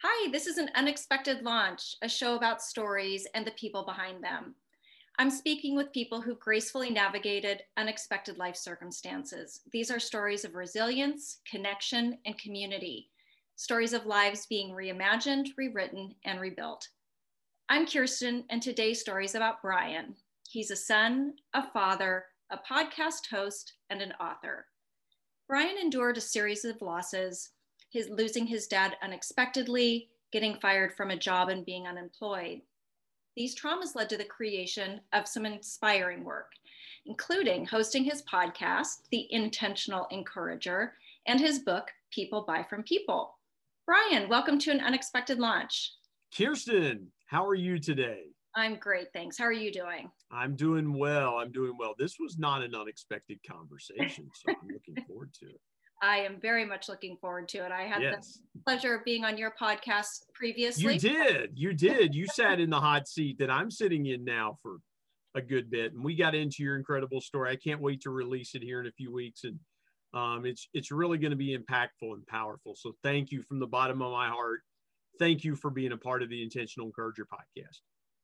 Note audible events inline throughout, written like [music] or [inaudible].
Hi, this is an unexpected launch, a show about stories and the people behind them. I'm speaking with people who gracefully navigated unexpected life circumstances. These are stories of resilience, connection, and community, stories of lives being reimagined, rewritten, and rebuilt. I'm Kirsten, and today's story is about Brian. He's a son, a father, a podcast host, and an author. Brian endured a series of losses his losing his dad unexpectedly, getting fired from a job and being unemployed. These traumas led to the creation of some inspiring work, including hosting his podcast, The Intentional Encourager, and his book, People Buy From People. Brian, welcome to an unexpected launch. Kirsten, how are you today? I'm great, thanks. How are you doing? I'm doing well. I'm doing well. This was not an unexpected conversation, so I'm looking forward to it. I am very much looking forward to it. I had yes. the pleasure of being on your podcast previously. You did. You did. You sat in the hot seat that I'm sitting in now for a good bit. And we got into your incredible story. I can't wait to release it here in a few weeks. And um, it's it's really going to be impactful and powerful. So thank you from the bottom of my heart. Thank you for being a part of the Intentional Encourager podcast.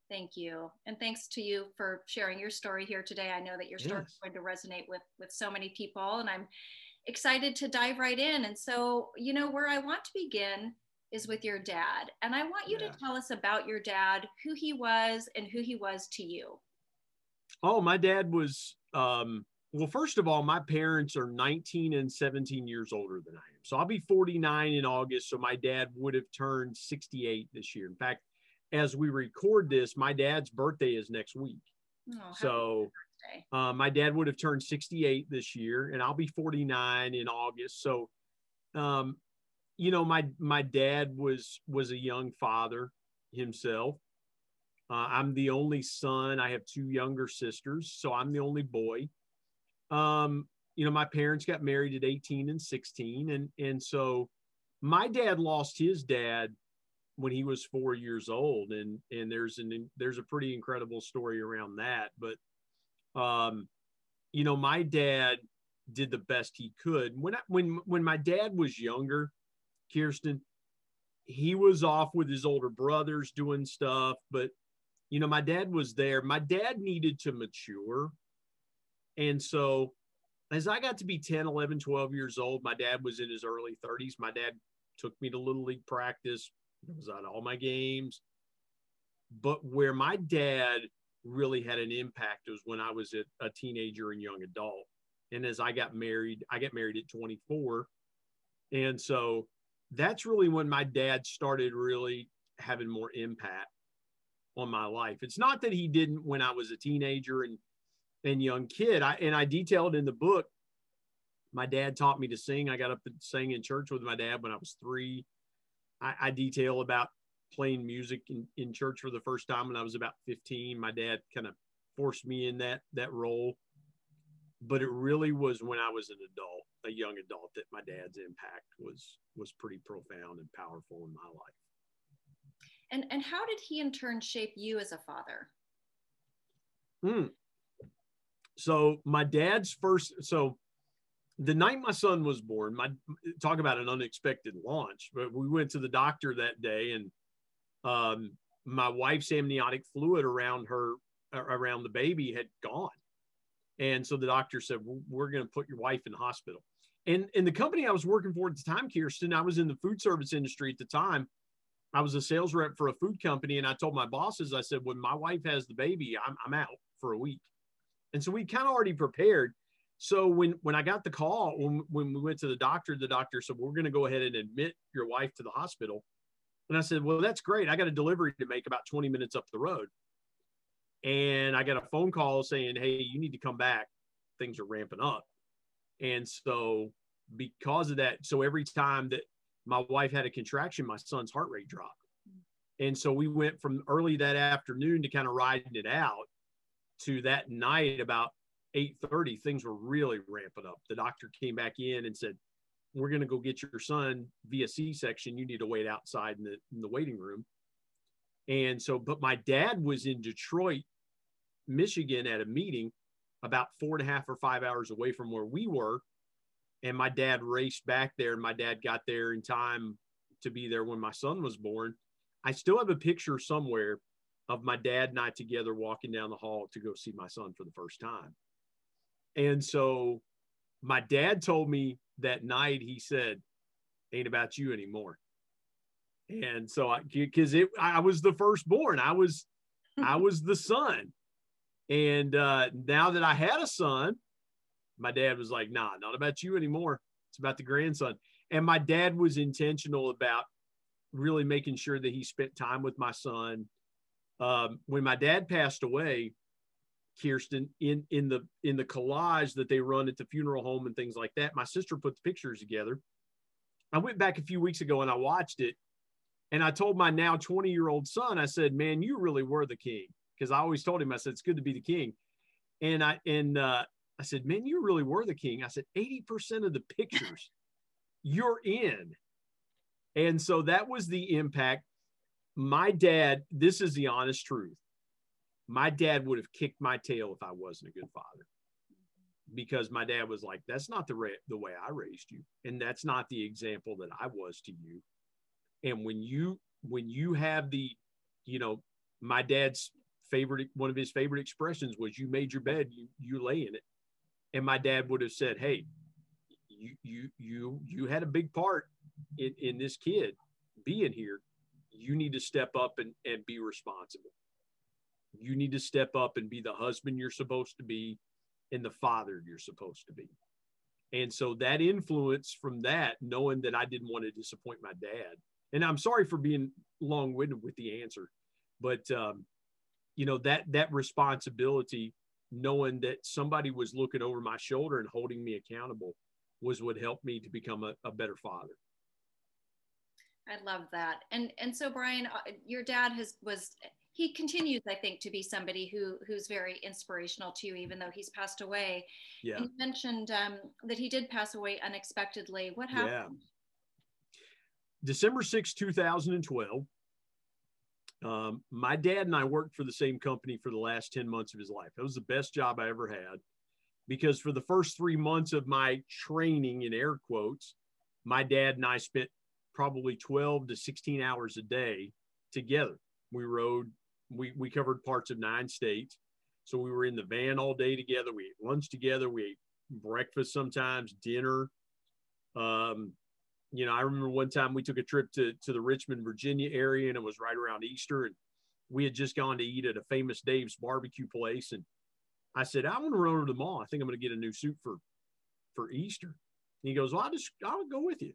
Thank you. And thanks to you for sharing your story here today. I know that your story yes. is going to resonate with with so many people and I'm excited to dive right in. And so, you know, where I want to begin is with your dad. And I want you yeah. to tell us about your dad, who he was, and who he was to you. Oh, my dad was, um, well, first of all, my parents are 19 and 17 years older than I am. So I'll be 49 in August. So my dad would have turned 68 this year. In fact, as we record this, my dad's birthday is next week. Oh, so uh, my dad would have turned 68 this year, and I'll be 49 in August. So, um, you know, my my dad was was a young father himself. Uh, I'm the only son. I have two younger sisters, so I'm the only boy. Um, you know, my parents got married at 18 and 16, and and so my dad lost his dad when he was four years old, and and there's an there's a pretty incredible story around that. But um, you know, my dad did the best he could. When I, when when my dad was younger, Kirsten, he was off with his older brothers doing stuff, but you know, my dad was there. My dad needed to mature. And so as I got to be 10, 11, 12 years old, my dad was in his early 30s. My dad took me to little league practice. I was at all my games. But where my dad really had an impact was when I was a, a teenager and young adult. And as I got married, I got married at 24. And so that's really when my dad started really having more impact on my life. It's not that he didn't when I was a teenager and and young kid. I and I detailed in the book. My dad taught me to sing. I got up and sang in church with my dad when I was three. I, I detail about playing music in, in church for the first time when I was about 15. My dad kind of forced me in that that role. But it really was when I was an adult, a young adult, that my dad's impact was was pretty profound and powerful in my life. And and how did he in turn shape you as a father? Hmm. So my dad's first so the night my son was born, my talk about an unexpected launch, but we went to the doctor that day and um, my wife's amniotic fluid around her around the baby had gone. And so the doctor said we're going to put your wife in the hospital. And and the company i was working for at the time kirsten i was in the food service industry at the time. I was a sales rep for a food company and i told my bosses i said when my wife has the baby i'm, I'm out for a week. And so we kind of already prepared. So when when i got the call when, when we went to the doctor the doctor said we're going to go ahead and admit your wife to the hospital and I said, Well, that's great. I got a delivery to make about 20 minutes up the road. And I got a phone call saying, Hey, you need to come back. Things are ramping up. And so, because of that, so every time that my wife had a contraction, my son's heart rate dropped. And so we went from early that afternoon to kind of riding it out to that night about 8:30 things were really ramping up. The doctor came back in and said, we're going to go get your son via C-section. You need to wait outside in the, in the waiting room. And so, but my dad was in Detroit, Michigan at a meeting about four and a half or five hours away from where we were. And my dad raced back there and my dad got there in time to be there when my son was born. I still have a picture somewhere of my dad and I together walking down the hall to go see my son for the first time. And so my dad told me that night, he said, Ain't about you anymore. And so I because it I was the firstborn. I was I [laughs] was the son. And uh now that I had a son, my dad was like, nah, not about you anymore. It's about the grandson. And my dad was intentional about really making sure that he spent time with my son. Um, when my dad passed away, Kirsten, in in the in the collage that they run at the funeral home and things like that, my sister put the pictures together. I went back a few weeks ago and I watched it, and I told my now 20 year old son, I said, "Man, you really were the king," because I always told him, I said, "It's good to be the king," and I and uh, I said, man, you really were the king. I said, 80% of the pictures you're in. And so that was the impact. My dad, this is the honest truth. My dad would have kicked my tail if I wasn't a good father because my dad was like, that's not the, ra- the way I raised you. And that's not the example that I was to you. And when you, when you have the, you know, my dad's favorite, one of his favorite expressions was you made your bed, you, you lay in it and my dad would have said, "Hey, you you you you had a big part in, in this kid being here. You need to step up and, and be responsible. You need to step up and be the husband you're supposed to be and the father you're supposed to be." And so that influence from that, knowing that I didn't want to disappoint my dad, and I'm sorry for being long-winded with the answer, but um, you know that that responsibility knowing that somebody was looking over my shoulder and holding me accountable was what helped me to become a, a better father. I love that. And and so Brian, uh, your dad has was he continues, I think, to be somebody who who's very inspirational to you, even though he's passed away. Yeah. You mentioned um, that he did pass away unexpectedly. What happened? Yeah. December 6, 2012. Um, my dad and I worked for the same company for the last 10 months of his life. That was the best job I ever had because for the first three months of my training, in air quotes, my dad and I spent probably 12 to 16 hours a day together. We rode, we, we covered parts of nine states. So we were in the van all day together. We ate lunch together. We ate breakfast sometimes, dinner. Um, you know, I remember one time we took a trip to to the Richmond, Virginia area, and it was right around Easter, and we had just gone to eat at a famous Dave's barbecue place, and I said, I want to run over to the mall. I think I'm going to get a new suit for for Easter. And he goes, Well, I'll just I'll go with you.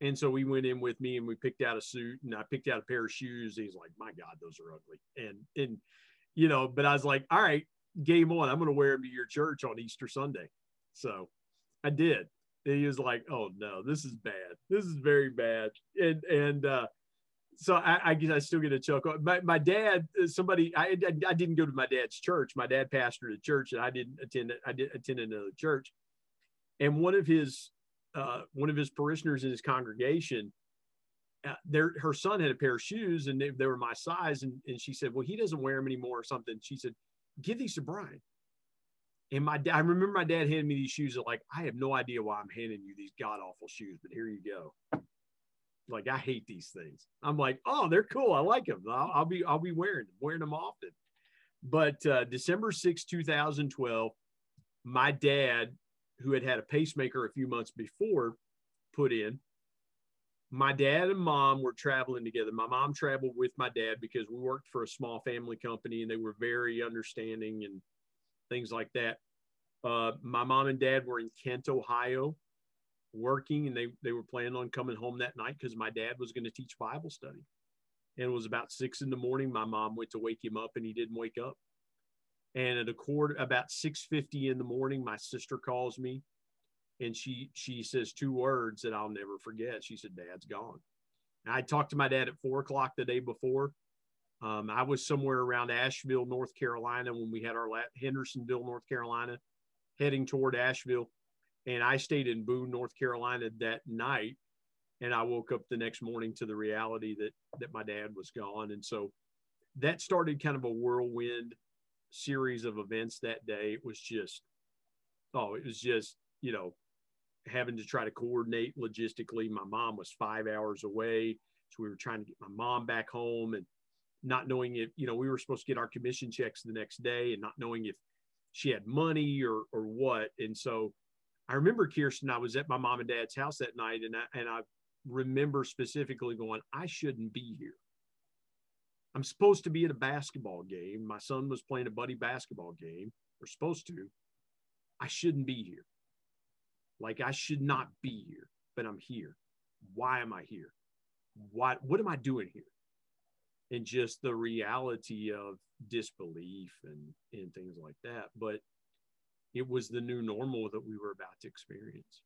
And so we went in with me and we picked out a suit and I picked out a pair of shoes. He's like, My God, those are ugly. And and you know, but I was like, All right, game on. I'm gonna wear them to your church on Easter Sunday. So I did he was like, "Oh no, this is bad. This is very bad." And and uh, so I, I guess I still get a chuckle. My, my dad, uh, somebody, I, I didn't go to my dad's church. My dad pastored a church, and I didn't attend. I did attend another church. And one of his uh, one of his parishioners in his congregation, uh, her son had a pair of shoes, and they, they were my size. And, and she said, "Well, he doesn't wear them anymore, or something." She said, "Give these to Brian." And my dad, I remember my dad handed me these shoes. That like, I have no idea why I'm handing you these god awful shoes, but here you go. Like, I hate these things. I'm like, oh, they're cool. I like them. I'll, I'll be, I'll be wearing them, wearing them often. But uh, December 6, 2012, my dad, who had had a pacemaker a few months before, put in. My dad and mom were traveling together. My mom traveled with my dad because we worked for a small family company and they were very understanding and things like that. Uh, my mom and dad were in Kent, Ohio, working, and they they were planning on coming home that night because my dad was going to teach Bible study. And it was about six in the morning. My mom went to wake him up, and he didn't wake up. And at a quarter, about six fifty in the morning, my sister calls me, and she she says two words that I'll never forget. She said, "Dad's gone." And I talked to my dad at four o'clock the day before, um, I was somewhere around Asheville, North Carolina, when we had our la- Hendersonville, North Carolina, heading toward Asheville, and I stayed in Boone, North Carolina that night. And I woke up the next morning to the reality that that my dad was gone, and so that started kind of a whirlwind series of events that day. It was just, oh, it was just, you know, having to try to coordinate logistically. My mom was five hours away. So we were trying to get my mom back home and not knowing if, you know, we were supposed to get our commission checks the next day and not knowing if she had money or, or what. And so I remember Kirsten, I was at my mom and dad's house that night and I, and I remember specifically going, I shouldn't be here. I'm supposed to be at a basketball game. My son was playing a buddy basketball game. We're supposed to. I shouldn't be here. Like I should not be here, but I'm here. Why am I here? Why what am I doing here? And just the reality of disbelief and and things like that. But it was the new normal that we were about to experience.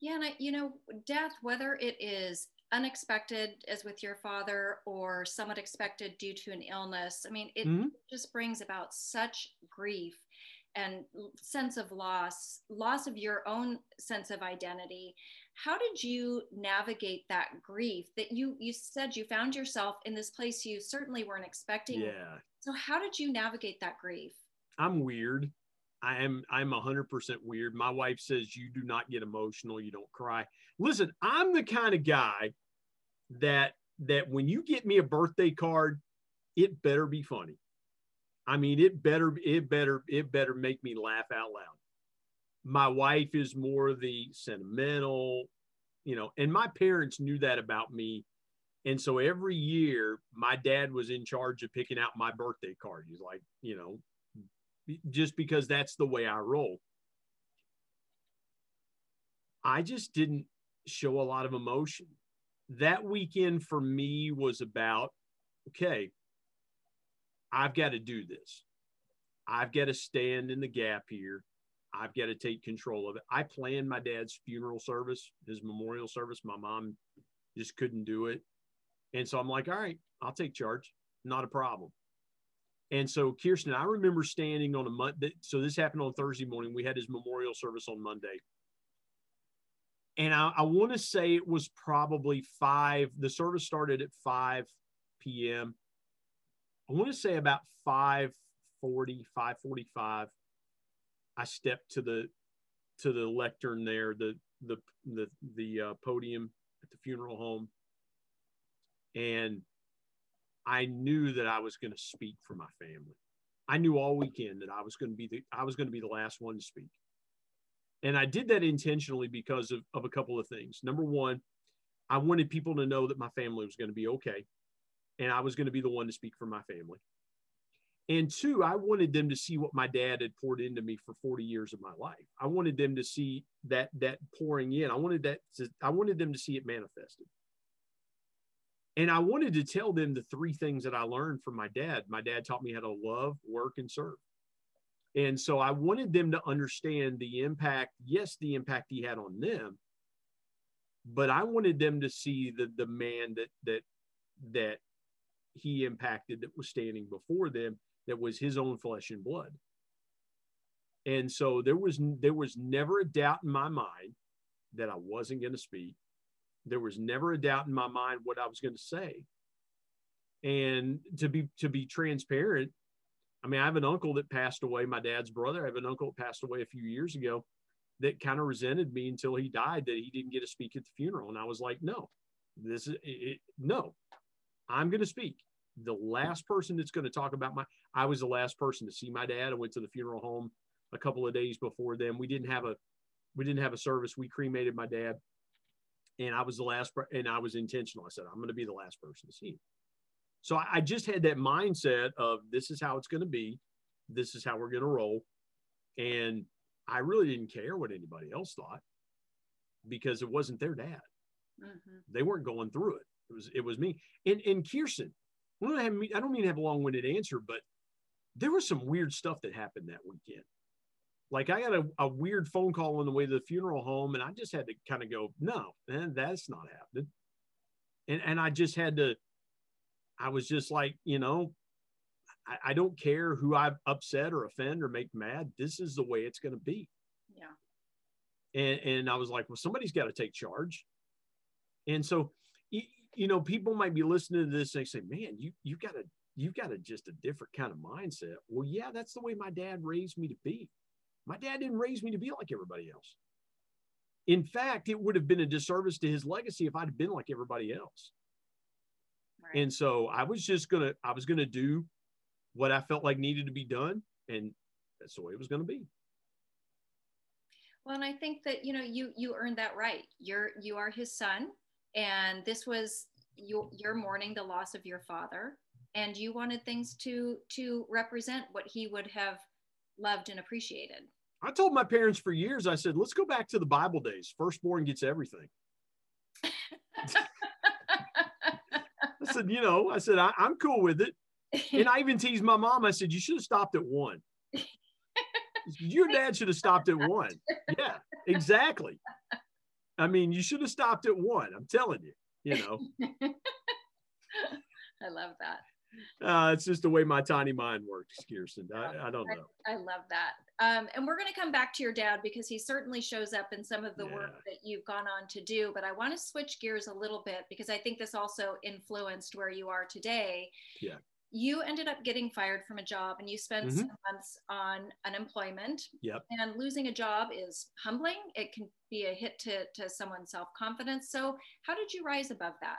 Yeah, and I, you know, death, whether it is unexpected as with your father or somewhat expected due to an illness, I mean, it mm-hmm. just brings about such grief and sense of loss, loss of your own sense of identity. How did you navigate that grief that you you said you found yourself in this place you certainly weren't expecting? Yeah. So how did you navigate that grief? I'm weird. I am I'm 100% weird. My wife says you do not get emotional, you don't cry. Listen, I'm the kind of guy that that when you get me a birthday card, it better be funny. I mean, it better, it better, it better make me laugh out loud. My wife is more the sentimental, you know, and my parents knew that about me. And so every year, my dad was in charge of picking out my birthday card. He's like, you know, just because that's the way I roll. I just didn't show a lot of emotion. That weekend for me was about, okay, I've got to do this. I've got to stand in the gap here. I've got to take control of it. I planned my dad's funeral service, his memorial service. My mom just couldn't do it. And so I'm like, all right, I'll take charge. Not a problem. And so Kirsten, I remember standing on a Monday. So this happened on Thursday morning. We had his memorial service on Monday. And I, I want to say it was probably five. The service started at 5 p.m. I want to say about 540, 545. I stepped to the to the lectern there, the the the the uh, podium at the funeral home, and I knew that I was going to speak for my family. I knew all weekend that I was going to be the I was going to be the last one to speak, and I did that intentionally because of, of a couple of things. Number one, I wanted people to know that my family was going to be okay and I was going to be the one to speak for my family. And two, I wanted them to see what my dad had poured into me for 40 years of my life. I wanted them to see that that pouring in. I wanted that to, I wanted them to see it manifested. And I wanted to tell them the three things that I learned from my dad. My dad taught me how to love, work, and serve. And so I wanted them to understand the impact, yes, the impact he had on them, but I wanted them to see the the man that that that he impacted that was standing before them that was his own flesh and blood. And so there was there was never a doubt in my mind that I wasn't going to speak. There was never a doubt in my mind what I was going to say. And to be to be transparent, I mean, I have an uncle that passed away, my dad's brother. I have an uncle that passed away a few years ago that kind of resented me until he died that he didn't get to speak at the funeral. And I was like, no, this is it, no, I'm going to speak. The last person that's going to talk about my, I was the last person to see my dad. I went to the funeral home a couple of days before them. We didn't have a, we didn't have a service. We cremated my dad, and I was the last, and I was intentional. I said I'm going to be the last person to see him. So I, I just had that mindset of this is how it's going to be, this is how we're going to roll, and I really didn't care what anybody else thought because it wasn't their dad. Mm-hmm. They weren't going through it. It was it was me and and Kirsten. I don't, have, I don't mean to have a long-winded answer, but there was some weird stuff that happened that weekend. Like I got a, a weird phone call on the way to the funeral home, and I just had to kind of go, no, man, that's not happening. And and I just had to. I was just like, you know, I, I don't care who I upset or offend or make mad. This is the way it's going to be. Yeah. And and I was like, well, somebody's got to take charge. And so you know, people might be listening to this and they say, man, you, you got a, you've got a, just a different kind of mindset. Well, yeah, that's the way my dad raised me to be. My dad didn't raise me to be like everybody else. In fact, it would have been a disservice to his legacy if I'd have been like everybody else. Right. And so I was just gonna, I was gonna do what I felt like needed to be done, and that's the way it was gonna be. Well, and I think that you know you you earned that right. You're you are his son, and this was you, you're mourning the loss of your father, and you wanted things to to represent what he would have loved and appreciated. I told my parents for years. I said, "Let's go back to the Bible days. Firstborn gets everything." I said, you know, I said I, I'm cool with it, and I even teased my mom. I said, "You should have stopped at one." Your dad should have stopped at one. Yeah, exactly. I mean, you should have stopped at one. I'm telling you, you know. [laughs] I love that. Uh, it's just the way my tiny mind works, Kirsten. I, I don't know. I, I love that. Um, and we're going to come back to your dad because he certainly shows up in some of the yeah. work that you've gone on to do. But I want to switch gears a little bit because I think this also influenced where you are today. Yeah you ended up getting fired from a job and you spent mm-hmm. some months on unemployment. Yep. And losing a job is humbling. It can be a hit to, to someone's self confidence. So, how did you rise above that?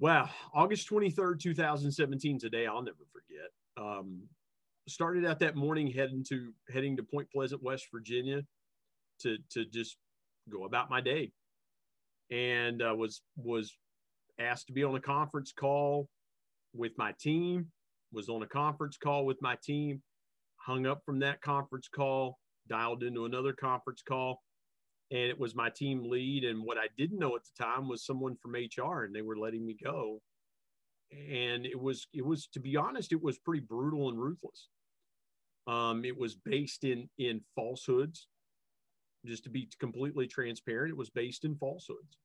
Wow. August 23rd, 2017, today I'll never forget. Um, started out that morning heading to heading to Point Pleasant, West Virginia to, to just go about my day. And uh, was was asked to be on a conference call with my team, was on a conference call with my team, hung up from that conference call, dialed into another conference call, and it was my team lead. And what I didn't know at the time was someone from HR, and they were letting me go. And it was, it was to be honest, it was pretty brutal and ruthless. Um, it was based in in falsehoods. Just to be completely transparent, it was based in falsehoods.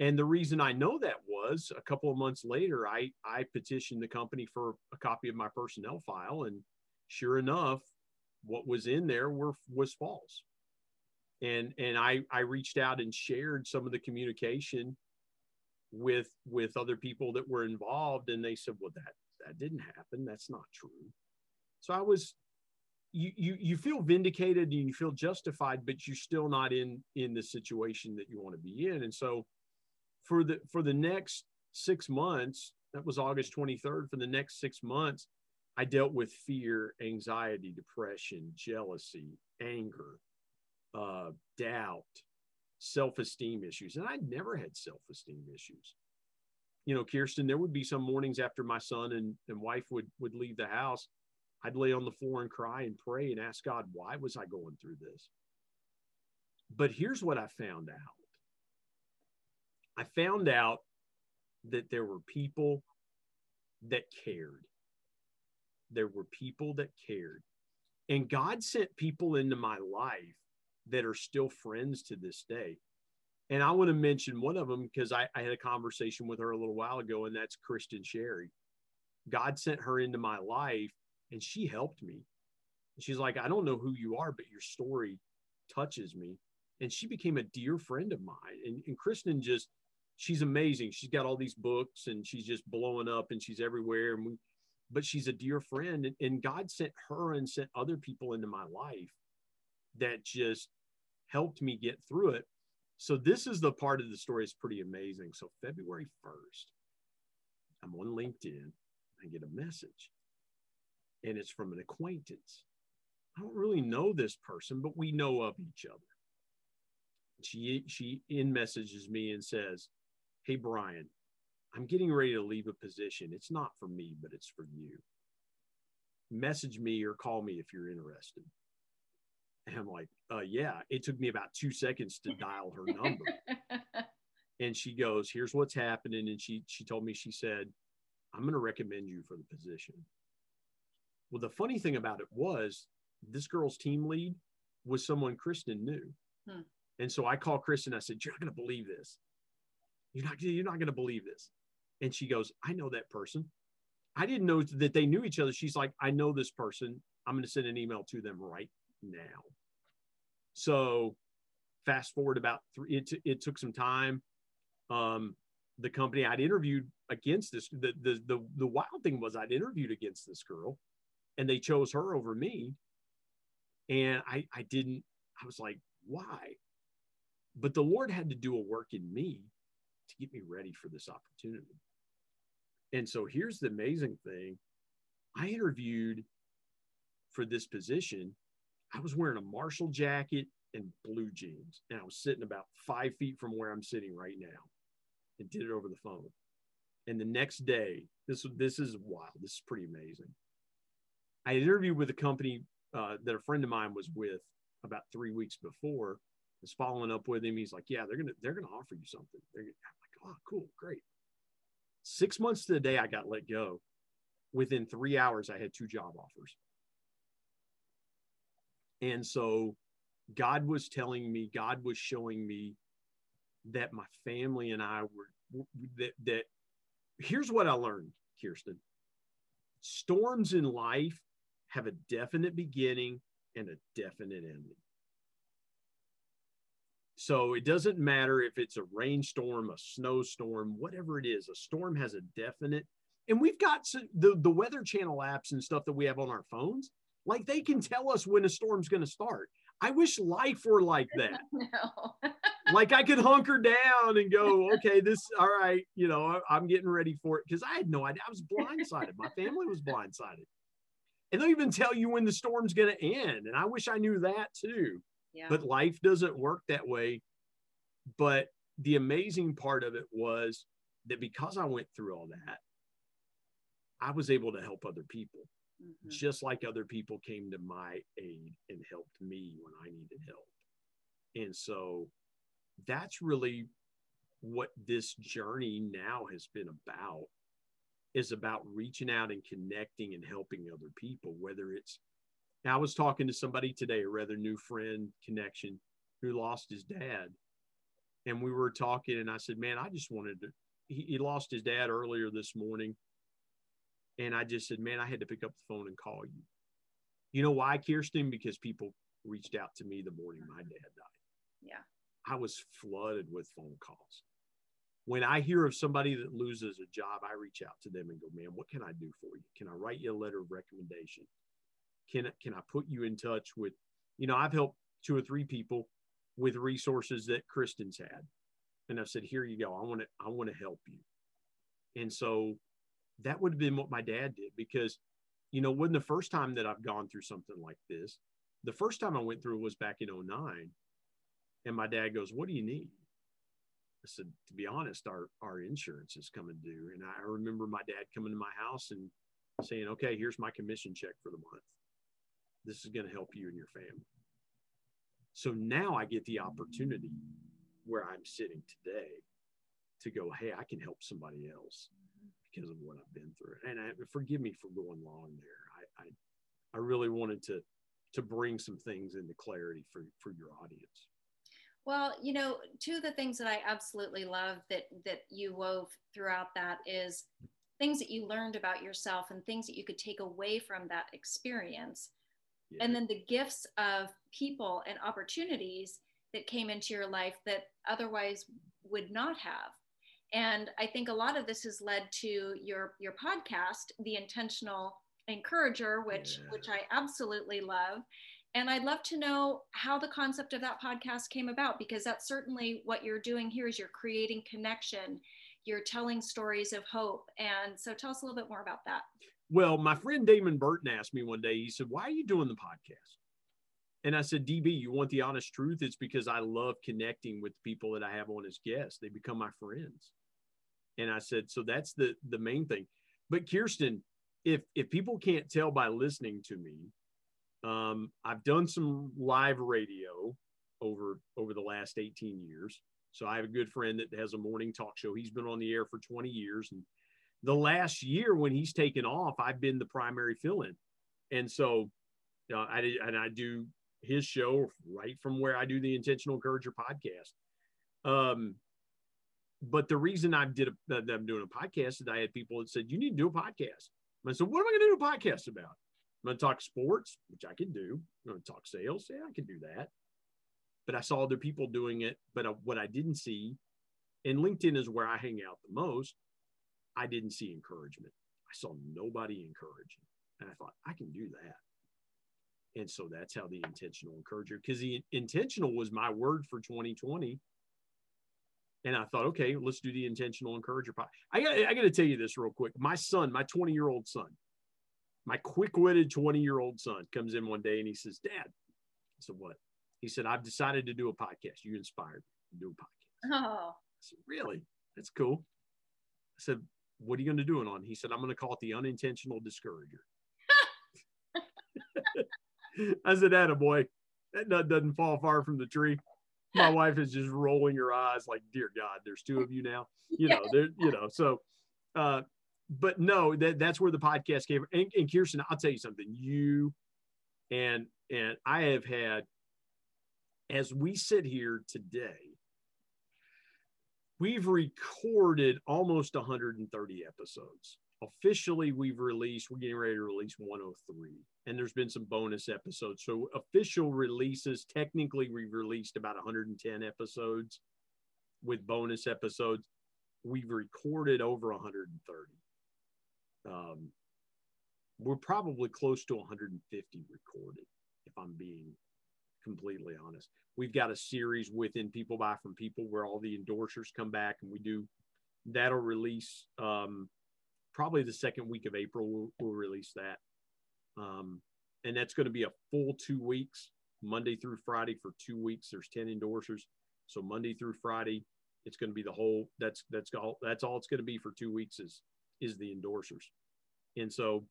And the reason I know that was a couple of months later, I, I petitioned the company for a copy of my personnel file. And sure enough, what was in there were, was false. And, and I, I reached out and shared some of the communication with, with other people that were involved. And they said, well, that, that didn't happen. That's not true. So I was, you, you, you feel vindicated and you feel justified, but you're still not in, in the situation that you want to be in. And so, for the for the next six months that was august 23rd for the next six months i dealt with fear anxiety depression jealousy anger uh, doubt self-esteem issues and I'd never had self-esteem issues you know kirsten there would be some mornings after my son and, and wife would would leave the house i'd lay on the floor and cry and pray and ask god why was i going through this but here's what i found out I found out that there were people that cared. There were people that cared. And God sent people into my life that are still friends to this day. And I want to mention one of them because I, I, had a conversation with her a little while ago, and that's Kristin Sherry. God sent her into my life and she helped me. She's like, I don't know who you are, but your story touches me. And she became a dear friend of mine. And, and Kristen just, she's amazing. She's got all these books and she's just blowing up and she's everywhere. And we, but she's a dear friend. And, and God sent her and sent other people into my life that just helped me get through it. So this is the part of the story is pretty amazing. So February 1st, I'm on LinkedIn. I get a message and it's from an acquaintance. I don't really know this person, but we know of each other. She she in messages me and says, Hey, Brian, I'm getting ready to leave a position. It's not for me, but it's for you. Message me or call me if you're interested. And I'm like, uh, yeah. It took me about two seconds to [laughs] dial her number. and she goes, here's what's happening. And she she told me, she said, I'm going to recommend you for the position. Well, the funny thing about it was this girl's team lead was someone Kristin knew. Hmm. And so I called Kristin. I said, You're not going to believe this. You're not, you're not going to believe this. And she goes, I know that person. I didn't know that they knew each other. She's like, I know this person. I'm going to send an email to them right now. So fast forward about three, it, t- it took some time. Um, the company I'd interviewed against this, the, the, the, the wild thing was I'd interviewed against this girl and they chose her over me. And I, I didn't, I was like, why? But the Lord had to do a work in me to get me ready for this opportunity. And so here's the amazing thing I interviewed for this position. I was wearing a Marshall jacket and blue jeans, and I was sitting about five feet from where I'm sitting right now and did it over the phone. And the next day, this this is wild. This is pretty amazing. I interviewed with a company uh, that a friend of mine was with about three weeks before. Was following up with him. He's like, "Yeah, they're gonna they're gonna offer you something." They're gonna, I'm like, "Oh, cool, great." Six months to the day I got let go. Within three hours, I had two job offers. And so God was telling me, God was showing me that my family and I were that that here's what I learned, Kirsten. Storms in life have a definite beginning and a definite ending. So it doesn't matter if it's a rainstorm, a snowstorm, whatever it is, a storm has a definite. And we've got some, the, the Weather Channel apps and stuff that we have on our phones, like they can tell us when a storm's going to start. I wish life were like [laughs] that. no. like I could hunker down and go, [laughs] okay, this, all right, you know, I'm getting ready for it. Cause I had no idea. I was blindsided. My family was blindsided. And they'll even tell you when the storm's going to end. And I wish I knew that too. Yeah. But life doesn't work that way. But the amazing part of it was that because I went through all that, I was able to help other people mm-hmm. just like other people came to my aid and helped me when I needed help. And so that's really what this journey now has been about is about reaching out and connecting and helping other people whether it's i was talking to somebody today a rather new friend connection who lost his dad and we were talking and i said man i just wanted to he, he lost his dad earlier this morning and I just said, man, I had to pick up the phone and call you. You know why, Kirsten? Because people reached out to me the morning my dad died. Yeah. I was flooded with phone calls. When I hear of somebody that loses a job, I reach out to them and go, man, what can I do for you? Can I write you a letter of recommendation? Can, can I put you in touch with, you know, I've helped two or three people with resources that Kristin's had. And I've said, here you go. I want to, I want to help you. And so that would have been what my dad did because you know when the first time that i've gone through something like this the first time i went through was back in 09 and my dad goes what do you need? I said to be honest our our insurance is coming due. And i remember my dad coming to my house and saying okay here's my commission check for the month. This is going to help you and your family. So now i get the opportunity where i'm sitting today to go hey i can help somebody else because of what I've been through. And I, forgive me for going long there. I, I, I really wanted to to bring some things into clarity for for your audience. Well, you know, two of the things that I absolutely love that that you wove throughout that is things that you learned about yourself and things that you could take away from that experience. Yeah. And then the gifts of people and opportunities that came into your life that otherwise would not have and i think a lot of this has led to your your podcast the intentional encourager which yeah. which i absolutely love and i'd love to know how the concept of that podcast came about because that's certainly what you're doing here is you're creating connection you're telling stories of hope and so tell us a little bit more about that well my friend damon burton asked me one day he said why are you doing the podcast and I said, DB, you want the honest truth? It's because I love connecting with people that I have on as guests. They become my friends. And I said, so that's the the main thing. But Kirsten, if if people can't tell by listening to me, um, I've done some live radio over over the last 18 years. So I have a good friend that has a morning talk show. He's been on the air for 20 years, and the last year when he's taken off, I've been the primary fill-in. And so uh, I and I do his show right from where I do the Intentional Encourager podcast. Um, but the reason I did I'm doing a podcast is I had people that said, you need to do a podcast. I said, what am I going to do a podcast about? I'm going to talk sports, which I can do. I'm going to talk sales. Yeah, I can do that. But I saw other people doing it. But what I didn't see, and LinkedIn is where I hang out the most, I didn't see encouragement. I saw nobody encouraging. And I thought, I can do that. And so that's how the intentional encourager, because the intentional was my word for 2020. And I thought, okay, let's do the intentional encourager. I got, I got to tell you this real quick. My son, my 20 year old son, my quick witted 20 year old son comes in one day and he says, Dad, I said, what? He said, I've decided to do a podcast. You inspired me to do a podcast. Oh. I said, really? That's cool. I said, what are you going to do it on? He said, I'm going to call it the unintentional discourager. [laughs] [laughs] I said, that a boy, that nut doesn't fall far from the tree. My wife is just rolling her eyes like, dear God, there's two of you now. [laughs] You know, there, you know, so uh, but no, that that's where the podcast came. And, and Kirsten, I'll tell you something. You and and I have had, as we sit here today, we've recorded almost 130 episodes. Officially, we've released, we're getting ready to release 103. And there's been some bonus episodes. So, official releases, technically, we've released about 110 episodes with bonus episodes. We've recorded over 130. Um, we're probably close to 150 recorded, if I'm being completely honest. We've got a series within People Buy from People where all the endorsers come back and we do that'll release um, probably the second week of April. We'll, we'll release that. Um, and that's going to be a full two weeks, Monday through Friday for two weeks. There's 10 endorsers. So Monday through Friday, it's going to be the whole, that's, that's all, that's all it's going to be for two weeks is, is the endorsers. And so,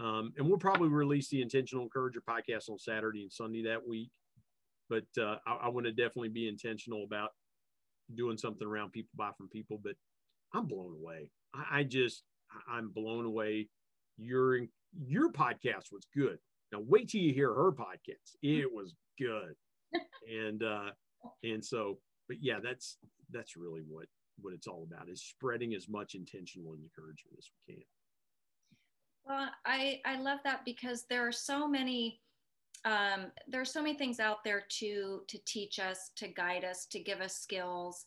um, and we'll probably release the intentional encourager podcast on Saturday and Sunday that week but uh, I, I want to definitely be intentional about doing something around people buy from people. But I'm blown away. I, I just I'm blown away. Your your podcast was good. Now wait till you hear her podcast. It was good, [laughs] and uh, and so, but yeah, that's that's really what what it's all about is spreading as much intentional encouragement as we can. Well, I I love that because there are so many um, there are so many things out there to to teach us to guide us to give us skills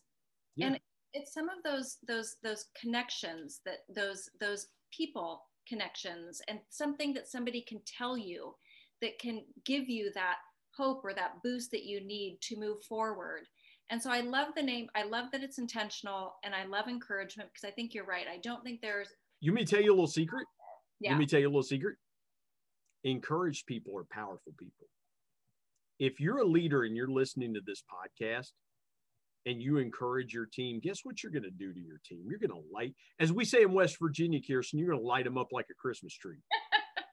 yeah. and it's some of those those those connections that those those people connections and something that somebody can tell you that can give you that hope or that boost that you need to move forward and so i love the name i love that it's intentional and i love encouragement because i think you're right i don't think there's you may tell you a little secret yeah. let me tell you a little secret encouraged people are powerful people. If you're a leader and you're listening to this podcast and you encourage your team, guess what you're going to do to your team? You're going to light, as we say in West Virginia, Kirsten, you're going to light them up like a Christmas tree.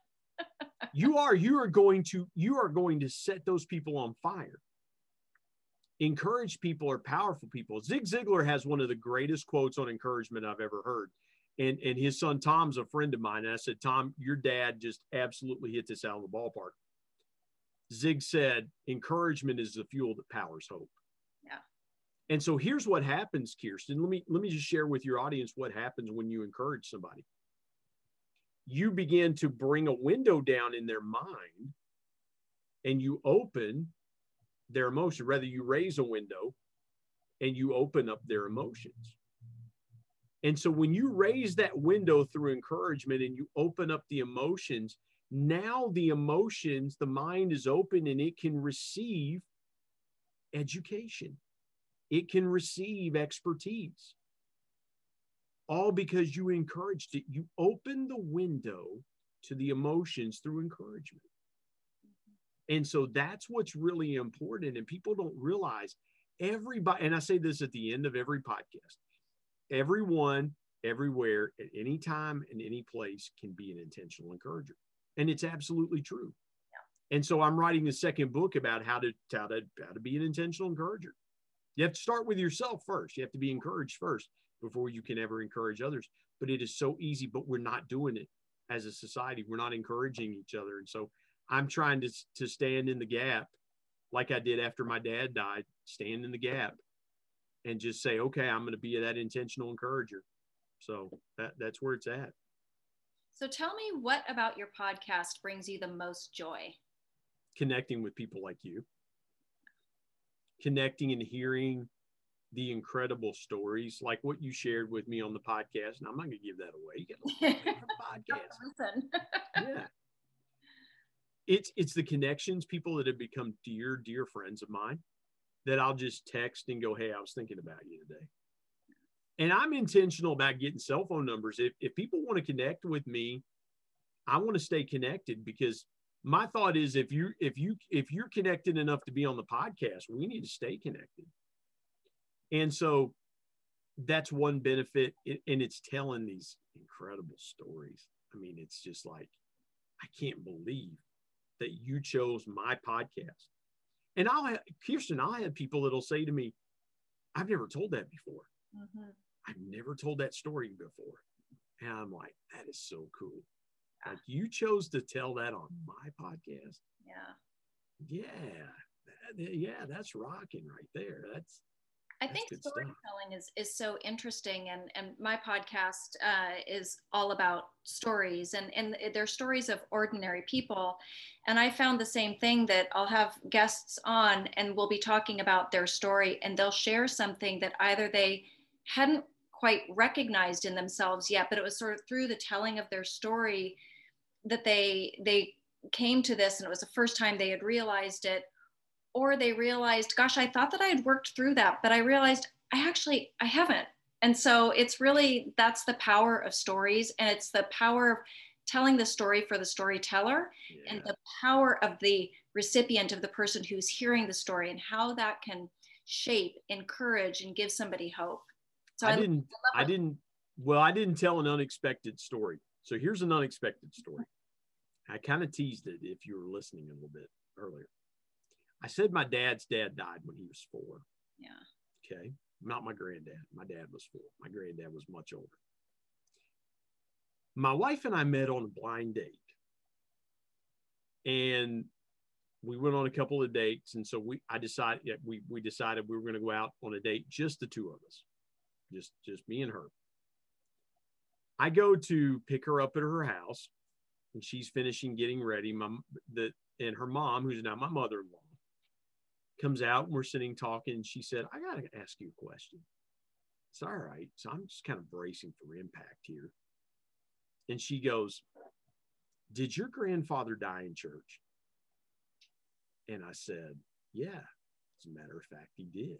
[laughs] you are, you are going to, you are going to set those people on fire. Encouraged people are powerful people. Zig Ziglar has one of the greatest quotes on encouragement I've ever heard and and his son Tom's a friend of mine. And I said, Tom, your dad just absolutely hit this out of the ballpark. Zig said, encouragement is the fuel that powers hope. And so here's what happens, Kirsten. Let me let me just share with your audience what happens when you encourage somebody. You begin to bring a window down in their mind and you open their emotion. Rather, you raise a window and you open up their emotions. And so when you raise that window through encouragement and you open up the emotions, now the emotions, the mind is open and it can receive education, it can receive expertise. All because you encouraged it. You open the window to the emotions through encouragement. And so that's what's really important. And people don't realize everybody, and I say this at the end of every podcast everyone, everywhere, at any time, in any place can be an intentional encourager. And it's absolutely true. And so I'm writing the second book about how to, how to how to be an intentional encourager. You have to start with yourself first. You have to be encouraged first before you can ever encourage others. But it is so easy, but we're not doing it as a society. We're not encouraging each other. And so I'm trying to, to stand in the gap like I did after my dad died, stand in the gap and just say, okay, I'm going to be that intentional encourager. So that, that's where it's at. So tell me what about your podcast brings you the most joy? Connecting with people like you, connecting and hearing the incredible stories like what you shared with me on the podcast. And I'm not going to give that away. You get [laughs] podcast. Listen. [laughs] yeah. it's it's the connections, people that have become dear, dear friends of mine that I'll just text and go, Hey, I was thinking about you today. And I'm intentional about getting cell phone numbers. If if people want to connect with me, I want to stay connected because my thought is if you if you if you're connected enough to be on the podcast, we need to stay connected. And so that's one benefit and it's telling these incredible stories. I mean, it's just like I can't believe that you chose my podcast. And I'll have Kristin, I'll have people that'll say to me, I've never told that before. Mm-hmm. I've never told that story before. And I'm like, that is so cool. Like you chose to tell that on my podcast. Yeah. Yeah. Yeah, that's rocking right there. That's I think storytelling is is so interesting, and and my podcast uh, is all about stories, and and they're stories of ordinary people, and I found the same thing that I'll have guests on, and we'll be talking about their story, and they'll share something that either they hadn't quite recognized in themselves yet, but it was sort of through the telling of their story that they they came to this and it was the first time they had realized it. Or they realized gosh i thought that i had worked through that but i realized i actually i haven't. And so it's really that's the power of stories and it's the power of telling the story for the storyteller yeah. and the power of the recipient of the person who's hearing the story and how that can shape encourage and give somebody hope. So i, I didn't i, I didn't well i didn't tell an unexpected story so here's an unexpected story I kind of teased it if you were listening a little bit earlier. I said my dad's dad died when he was four. Yeah. Okay. Not my granddad. My dad was four. My granddad was much older. My wife and I met on a blind date. And we went on a couple of dates. And so we I decided we we decided we were going to go out on a date, just the two of us. Just just me and her. I go to pick her up at her house and she's finishing getting ready. My the and her mom, who's now my mother-in-law, comes out and we're sitting talking. And she said, I gotta ask you a question. It's all right. So I'm just kind of bracing for impact here. And she goes, Did your grandfather die in church? And I said, Yeah, as a matter of fact, he did.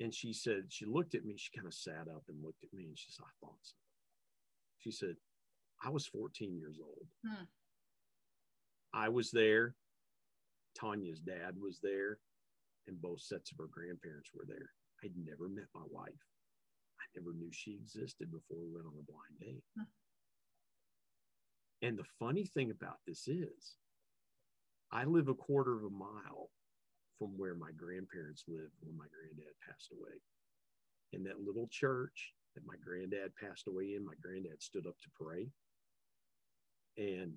And she said, she looked at me, she kind of sat up and looked at me and she said, I thought so. She said, I was 14 years old. Hmm. I was there. Tanya's dad was there, and both sets of her grandparents were there. I'd never met my wife. I never knew she existed before we went on a blind date. Hmm. And the funny thing about this is, I live a quarter of a mile from where my grandparents lived when my granddad passed away. In that little church that my granddad passed away in, my granddad stood up to pray and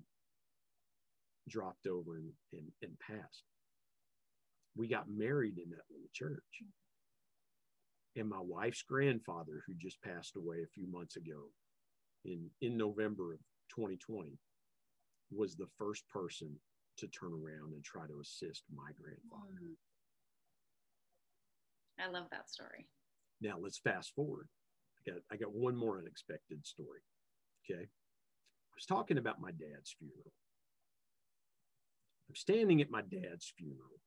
dropped over and, and, and passed. We got married in that little church. And my wife's grandfather, who just passed away a few months ago in, in November of 2020, was the first person to turn around and try to assist my grandfather. Mm. I love that story. Now let's fast forward. I got I got one more unexpected story. Okay I was talking about my dad's funeral. I'm standing at my dad's funeral,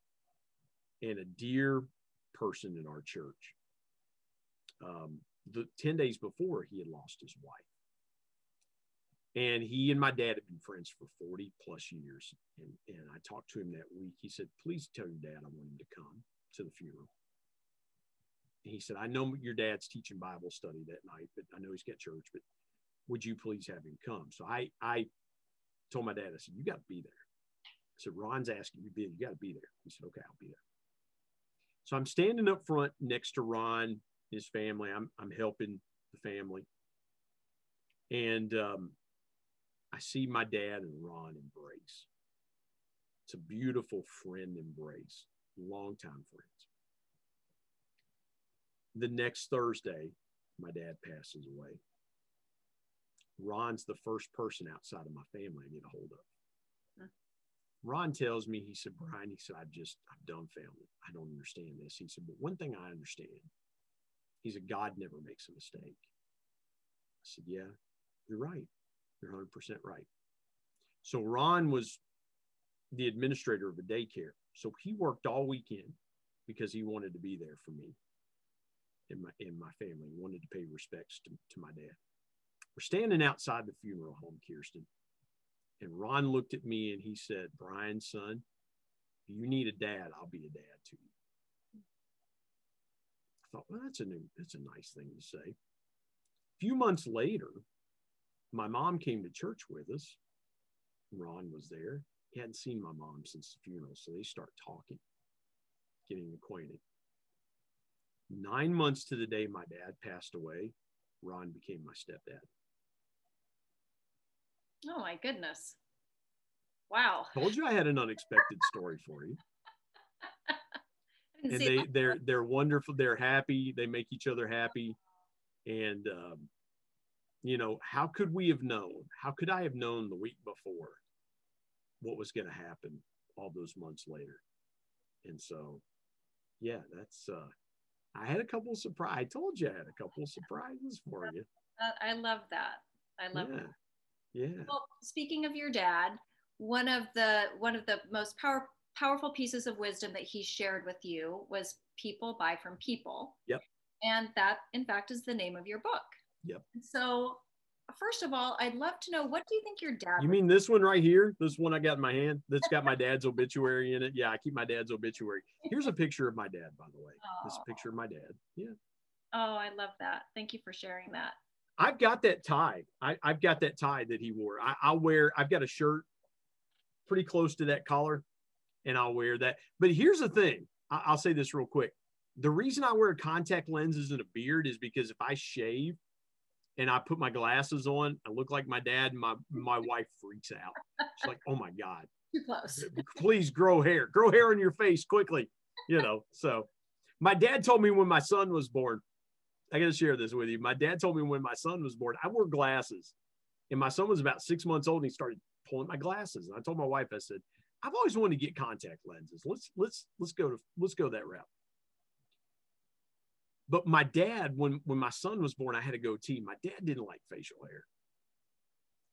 and a dear person in our church, um, the 10 days before, he had lost his wife. And he and my dad had been friends for 40 plus years. And, and I talked to him that week. He said, Please tell your dad I want him to come to the funeral. And he said, I know your dad's teaching Bible study that night, but I know he's got church, but would you please have him come? So I, I told my dad, I said, you got to be there. I said, Ron's asking you be. You got to be there. He said, okay, I'll be there. So I'm standing up front next to Ron, his family. I'm, I'm helping the family. And um, I see my dad and Ron embrace. It's a beautiful friend embrace, longtime friends. The next Thursday, my dad passes away. Ron's the first person outside of my family I get a hold of. Huh. Ron tells me, he said, Brian, he said, I've just, I'm dumbfounded. I don't understand this. He said, but one thing I understand, he said, God never makes a mistake. I said, yeah, you're right. You're 100% right. So Ron was the administrator of a daycare. So he worked all weekend because he wanted to be there for me and my and my family. He wanted to pay respects to, to my dad. We're standing outside the funeral home, Kristin. And Ron looked at me and he said, Brian, son, you need a dad, I'll be a dad to you. I thought, well, that's a new, that's a nice thing to say. A few months later, my mom came to church with us. Ron was there. He hadn't seen my mom since the funeral, so they start talking, getting acquainted. Nine months to the day my dad passed away, Ron became my stepdad. Oh my goodness. Wow. Told you I had an unexpected story for you. [laughs] and they they're they're wonderful. They're happy. They make each other happy. And um, you know, how could we have known? How could I have known the week before what was going to happen all those months later? And so, yeah, that's uh I had a couple of surprise. I told you I had a couple of surprises for you. Uh, I love that. I love yeah. that. Yeah. Well, speaking of your dad, one of the one of the most power, powerful pieces of wisdom that he shared with you was people buy from people. Yep. And that in fact is the name of your book. Yep. So first of all, I'd love to know what do you think your dad You mean this one right here? This one I got in my hand that's got my dad's obituary in it. Yeah, I keep my dad's obituary. Here's a picture of my dad, by the way. Oh. This picture of my dad. Yeah. Oh, I love that. Thank you for sharing that. I've got that tie. I, have got that tie that he wore. I, I'll wear, I've got a shirt pretty close to that collar and I'll wear that. But here's the thing I, I'll say this real quick. The reason I wear contact lenses and a beard is because if I shave and I put my glasses on, I look like my dad and my, my [laughs] wife freaks out. She's like, oh my God. Too close. Please grow hair, grow hair on your face quickly. You know, so my dad told me when my son was born, I got to share this with you. My dad told me when my son was born, I wore glasses, and my son was about six months old, and he started pulling my glasses. And I told my wife, I said, I've always wanted to get contact lenses. Let's let's let's go to let's go that route. But my dad, when when my son was born, I had a goatee. My dad didn't like facial hair,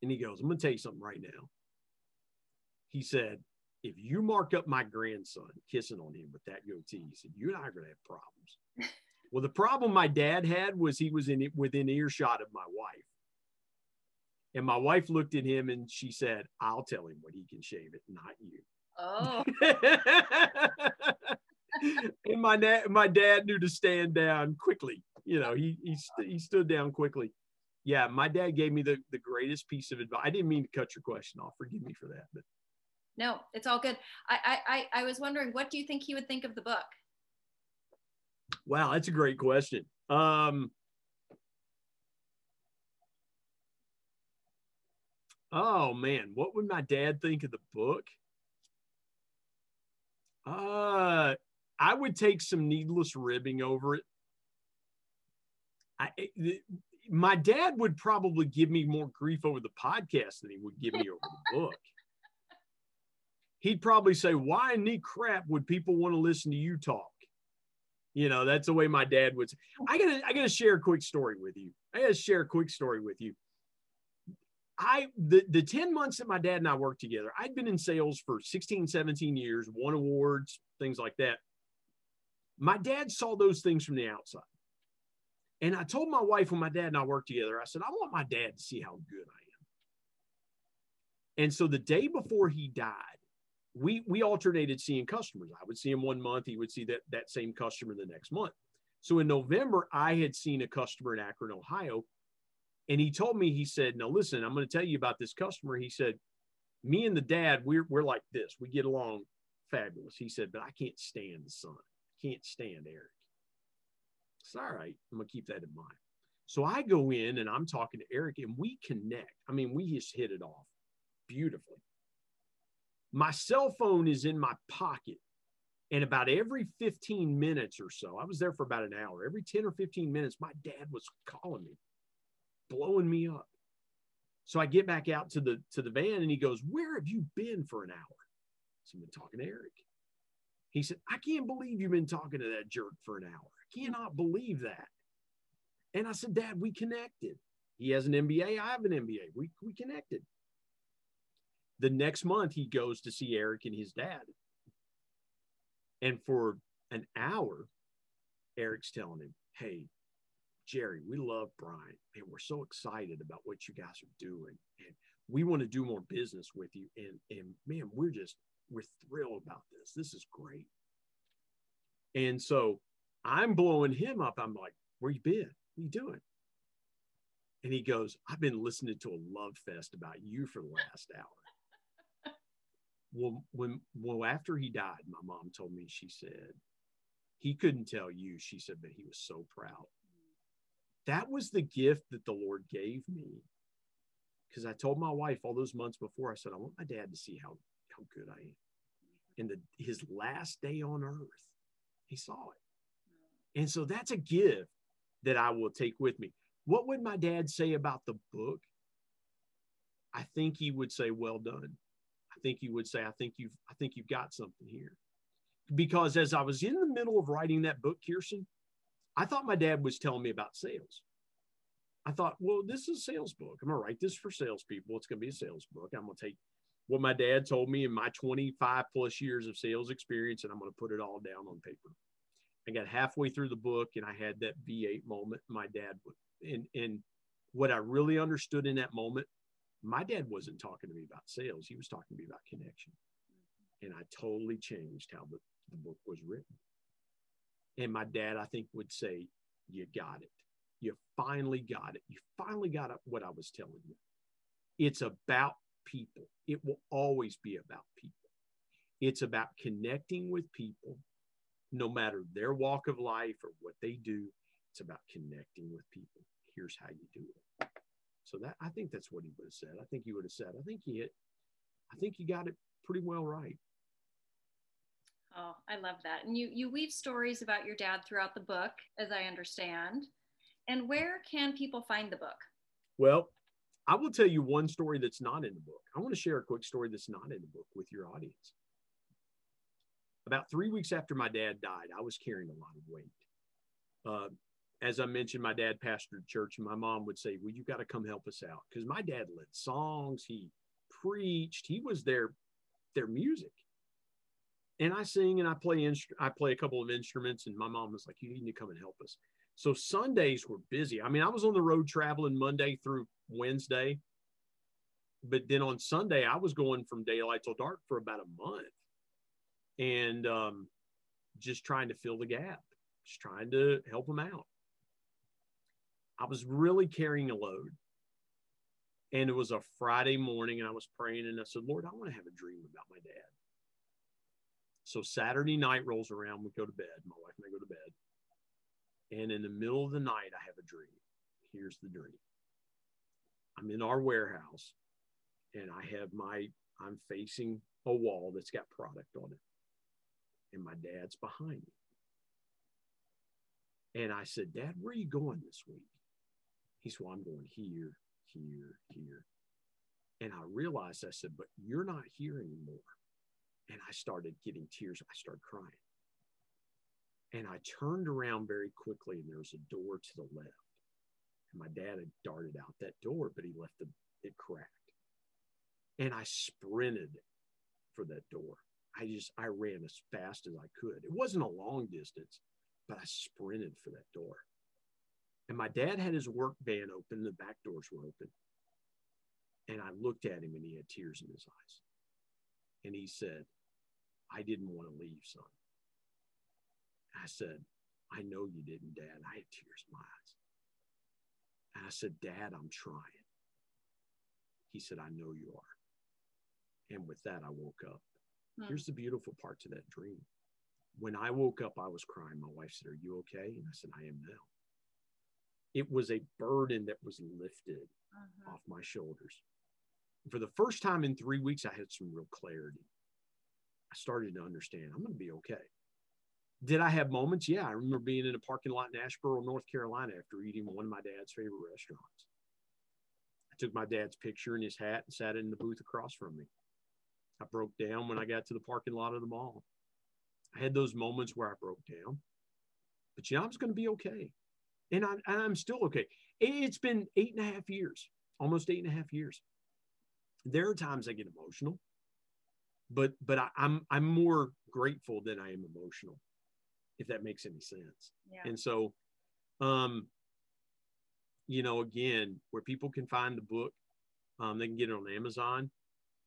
and he goes, "I'm going to tell you something right now." He said, "If you mark up my grandson kissing on him with that goatee, he said you and I are going to have problems." [laughs] Well, the problem my dad had was he was in within earshot of my wife. And my wife looked at him and she said, I'll tell him when he can shave it, not you. Oh. [laughs] and my dad, my dad knew to stand down quickly. You know, he he, st- he stood down quickly. Yeah, my dad gave me the, the greatest piece of advice. I didn't mean to cut your question off. Forgive me for that. But no, it's all good. I I I was wondering, what do you think he would think of the book? Wow, that's a great question. Um, oh man, what would my dad think of the book? Uh, I would take some needless ribbing over it. I, it, my dad would probably give me more grief over the podcast than he would give me over the [laughs] book. He'd probably say, "Why in the crap would people want to listen to you talk?" You know, that's the way my dad would. Say. I gotta, I gotta share a quick story with you. I gotta share a quick story with you. I the the 10 months that my dad and I worked together, I'd been in sales for 16, 17 years, won awards, things like that. My dad saw those things from the outside. And I told my wife when my dad and I worked together, I said, I want my dad to see how good I am. And so the day before he died, we we alternated seeing customers. I would see him one month, he would see that that same customer the next month. So in November, I had seen a customer in Akron, Ohio, and he told me, he said, "Now listen, I'm going to tell you about this customer." He said, "Me and the dad, we're we're like this. We get along fabulous." He said, "But I can't stand the son. Can't stand Eric." It's all right. I'm going to keep that in mind. So I go in and I'm talking to Eric, and we connect. I mean, we just hit it off beautifully. My cell phone is in my pocket. And about every 15 minutes or so, I was there for about an hour. Every 10 or 15 minutes, my dad was calling me, blowing me up. So I get back out to the to the van and he goes, Where have you been for an hour? So I've been talking to Eric. He said, I can't believe you've been talking to that jerk for an hour. I cannot believe that. And I said, Dad, we connected. He has an MBA. I have an MBA. We, we connected. The next month, he goes to see Eric and his dad. And for an hour, Eric's telling him, Hey, Jerry, we love Brian. and we're so excited about what you guys are doing. And we want to do more business with you. And, and man, we're just, we're thrilled about this. This is great. And so I'm blowing him up. I'm like, where you been? What you doing? And he goes, I've been listening to a love fest about you for the last hour. [laughs] well, when well, after he died, my mom told me, she said, he couldn't tell you, she said, but he was so proud. That was the gift that the Lord gave me. Because I told my wife all those months before, I said, I want my dad to see how, how good I am. And the, his last day on earth, he saw it. And so that's a gift that I will take with me. What would my dad say about the book? I think he would say, "Well done." I think he would say, "I think you've, I think you've got something here." Because as I was in the middle of writing that book, Kristin, I thought my dad was telling me about sales. I thought, well, this is a sales book. I'm gonna write this for salespeople. It's gonna be a sales book. I'm gonna take what my dad told me in my 25 plus years of sales experience, and I'm gonna put it all down on paper. I got halfway through the book and I had that V8 moment. My dad would, and and what I really understood in that moment, my dad wasn't talking to me about sales. He was talking to me about connection. And I totally changed how the, the book was written. And my dad, I think, would say, You got it. You finally got it. You finally got what I was telling you. It's about people. It will always be about people. It's about connecting with people, no matter their walk of life or what they do. It's about connecting with people. Here's how you do it. So that I think that's what he would have said. I think he would have said, I think he hit, I think you got it pretty well right. Oh, I love that. And you you weave stories about your dad throughout the book, as I understand. And where can people find the book? Well, I will tell you one story that's not in the book. I want to share a quick story that's not in the book with your audience. About three weeks after my dad died, I was carrying a lot of weight. Uh, as I mentioned, my dad pastored church, and my mom would say, Well, you got to come help us out. Because my dad led songs, he preached, he was their their music. And I sing and I play instru- I play a couple of instruments, and my mom was like, You need to come and help us. So Sundays were busy. I mean, I was on the road traveling Monday through Wednesday. But then on Sunday, I was going from daylight till dark for about a month and um, just trying to fill the gap, just trying to help them out. I was really carrying a load. And it was a Friday morning, and I was praying, and I said, Lord, I want to have a dream about my dad. So Saturday night rolls around, we go to bed. My wife and I go to bed. And in the middle of the night, I have a dream. Here's the dream I'm in our warehouse, and I have my, I'm facing a wall that's got product on it. And my dad's behind me. And I said, Dad, where are you going this week? He said, Well, I'm going here, here, here. And I realized, I said, But you're not here anymore. And I started getting tears. I started crying. And I turned around very quickly, and there was a door to the left. And my dad had darted out that door, but he left the, it cracked. And I sprinted for that door. I just, I ran as fast as I could. It wasn't a long distance, but I sprinted for that door. And my dad had his work van open, the back doors were open. And I looked at him and he had tears in his eyes. And he said, I didn't want to leave, son. I said, I know you didn't, Dad. I had tears in my eyes. And I said, Dad, I'm trying. He said, I know you are. And with that, I woke up. Hmm. Here's the beautiful part to that dream. When I woke up, I was crying. My wife said, Are you okay? And I said, I am now it was a burden that was lifted uh-huh. off my shoulders. For the first time in three weeks, I had some real clarity. I started to understand I'm going to be okay. Did I have moments? Yeah. I remember being in a parking lot in Asheboro, North Carolina after eating one of my dad's favorite restaurants. I took my dad's picture in his hat and sat in the booth across from me. I broke down when I got to the parking lot of the mall. I had those moments where I broke down, but yeah, I was going to be okay and, I, I'm still okay. It's been eight and a half years, almost eight and a half years. there are times I get emotional, but but I, I'm I'm more grateful than I am emotional, if that makes any sense. Yeah. And so, um, you know, again, where people can find the book, um, they can get it on Amazon.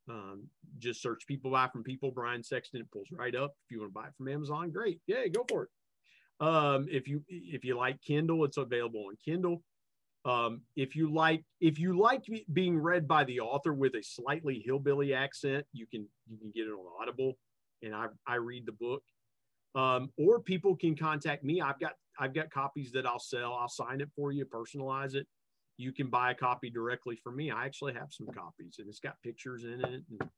Um, just search people buy from people Brian Sexton. It pulls right up. If you want to buy it from Amazon, great. Yeah, go for it. Um, if you if you like Kindle, it's available on Kindle. Um, if you like if you like being read by the author with a slightly hillbilly accent, you can you can get it on Audible, and I I read the book. Um, or people can contact me. I've got I've got copies that I'll sell. I'll sign it for you, personalize it. You can buy a copy directly from me. I actually have some copies, and it's got pictures in it. And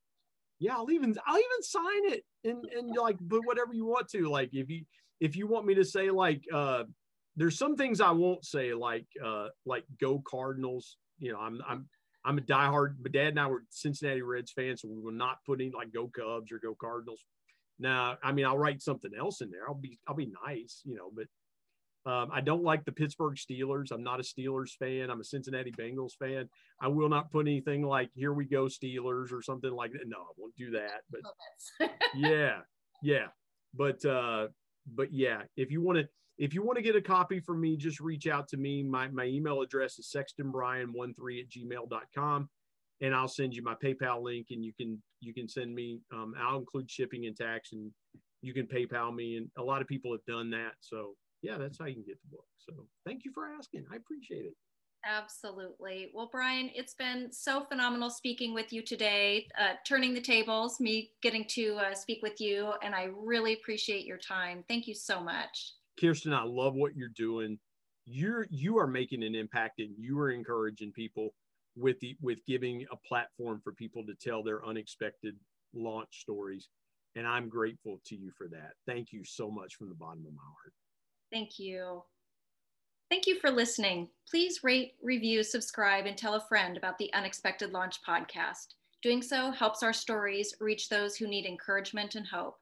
yeah, I'll even I'll even sign it and and like put whatever you want to. Like if you if you want me to say like uh, there's some things I won't say like uh, like go Cardinals. You know, I'm I'm I'm a diehard. My dad and I were Cincinnati Reds fans, so we will not put any like go Cubs or go Cardinals. Now, I mean, I'll write something else in there. I'll be I'll be nice, you know, but um, I don't like the Pittsburgh Steelers. I'm not a Steelers fan. I'm a Cincinnati Bengals fan. I will not put anything like "Here we go Steelers" or something like that. No, I won't do that. But oh, [laughs] yeah, yeah, but uh, but yeah, if you want to if you want to get a copy from me, just reach out to me. My my email address is sextonbrian13 at gmail.com and I'll send you my PayPal link and you can you can send me um, I'll include shipping and tax and you can PayPal me and a lot of people have done that. So yeah, that's how you can get the book. So thank you for asking. I appreciate it. Absolutely. Well, Brian, it's been so phenomenal speaking with you today, uh, turning the tables, me getting to uh, speak with you, and I really appreciate your time. Thank you so much. Kristin, I love what you're doing. You're you are making an impact, and you are encouraging people with the with giving a platform for people to tell their unexpected launch stories. And I'm grateful to you for that. Thank you so much from the bottom of my heart. Thank you. Thank you for listening. Please rate, review, subscribe, and tell a friend about the Unexpected Launch podcast. Doing so helps our stories reach those who need encouragement and hope.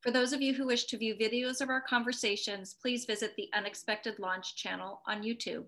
For those of you who wish to view videos of our conversations, please visit the Unexpected Launch channel on YouTube.